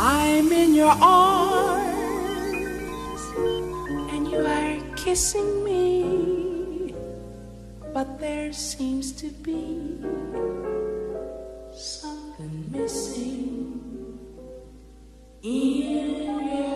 I'm in your arms and you are kissing me, but there seems to be something missing in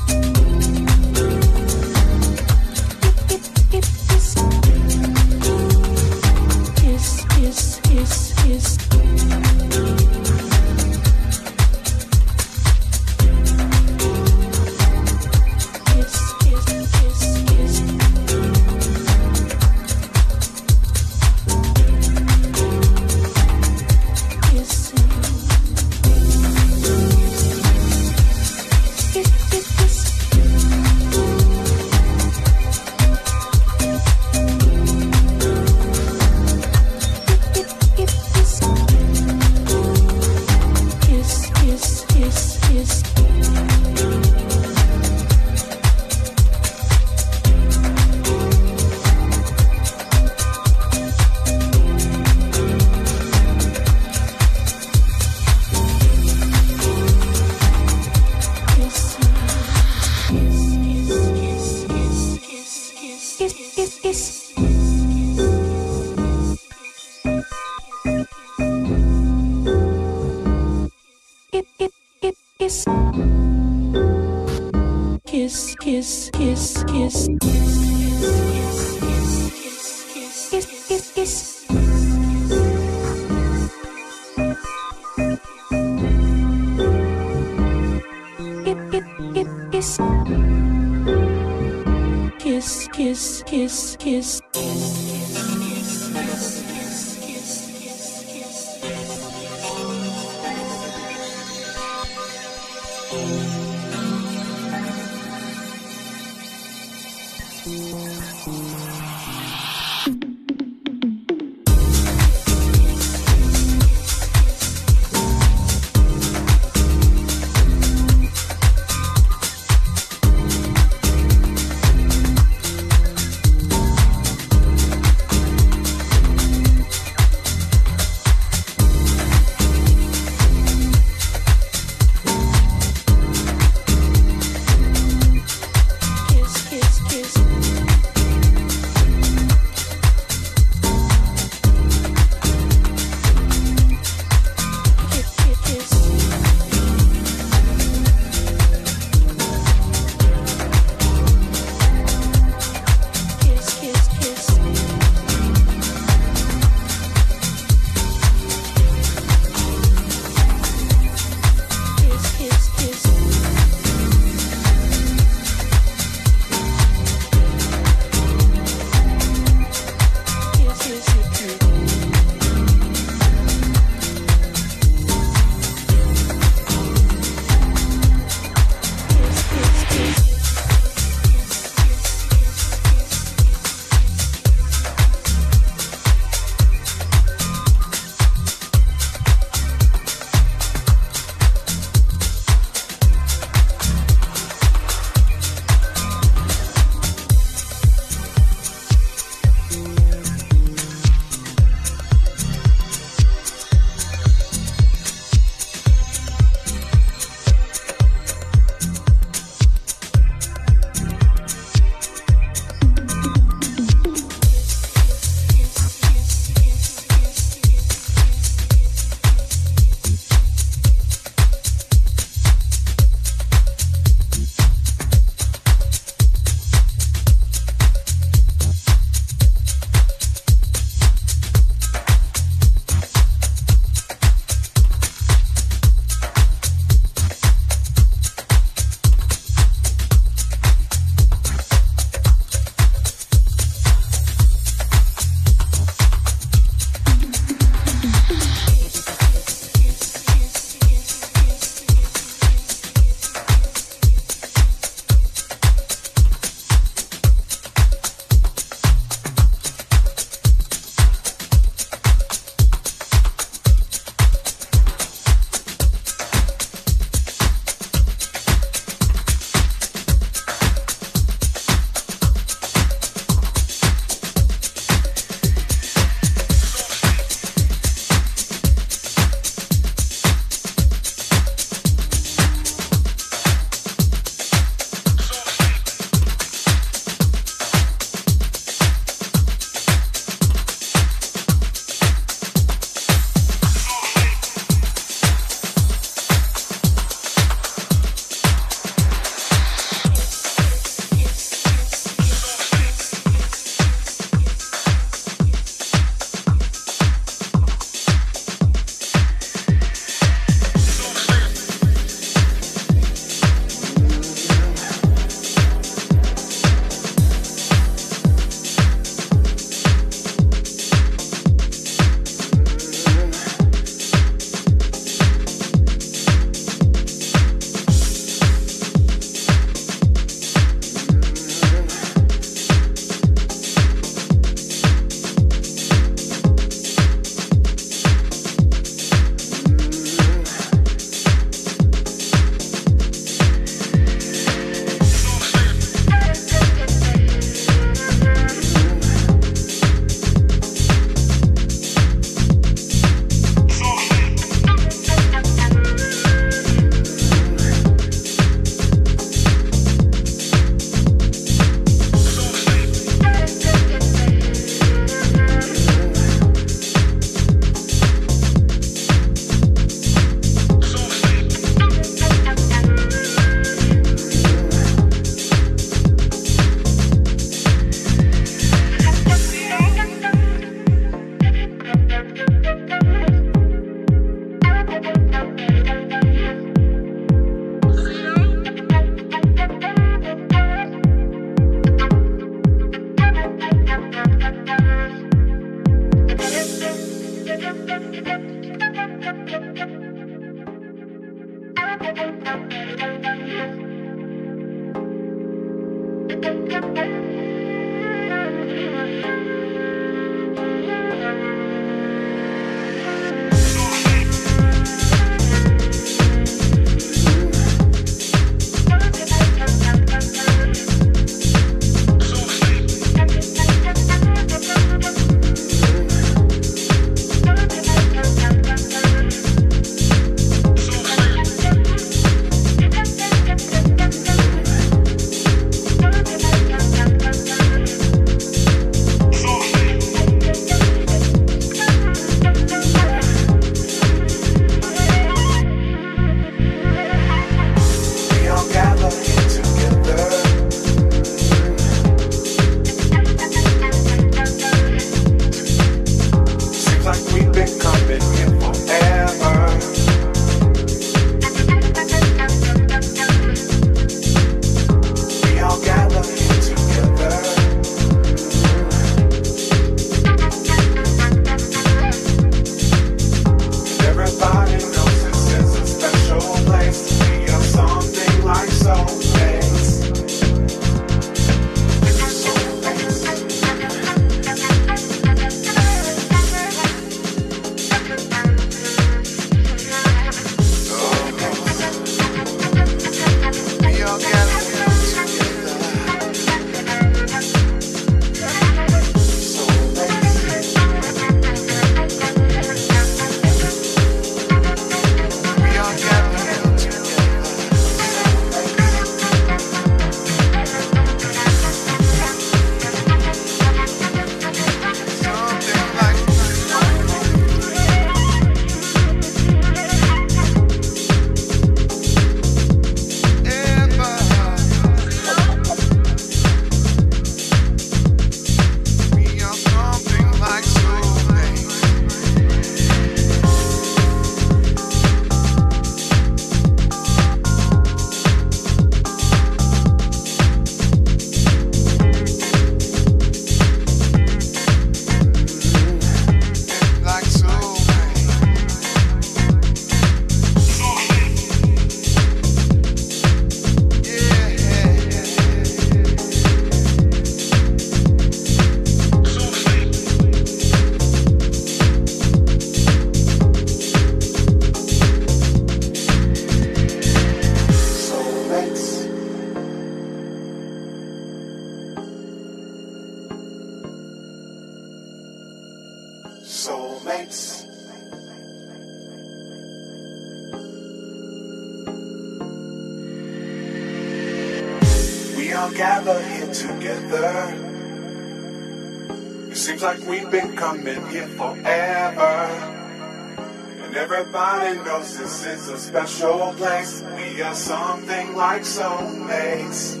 this is a special place. We are something like soulmates.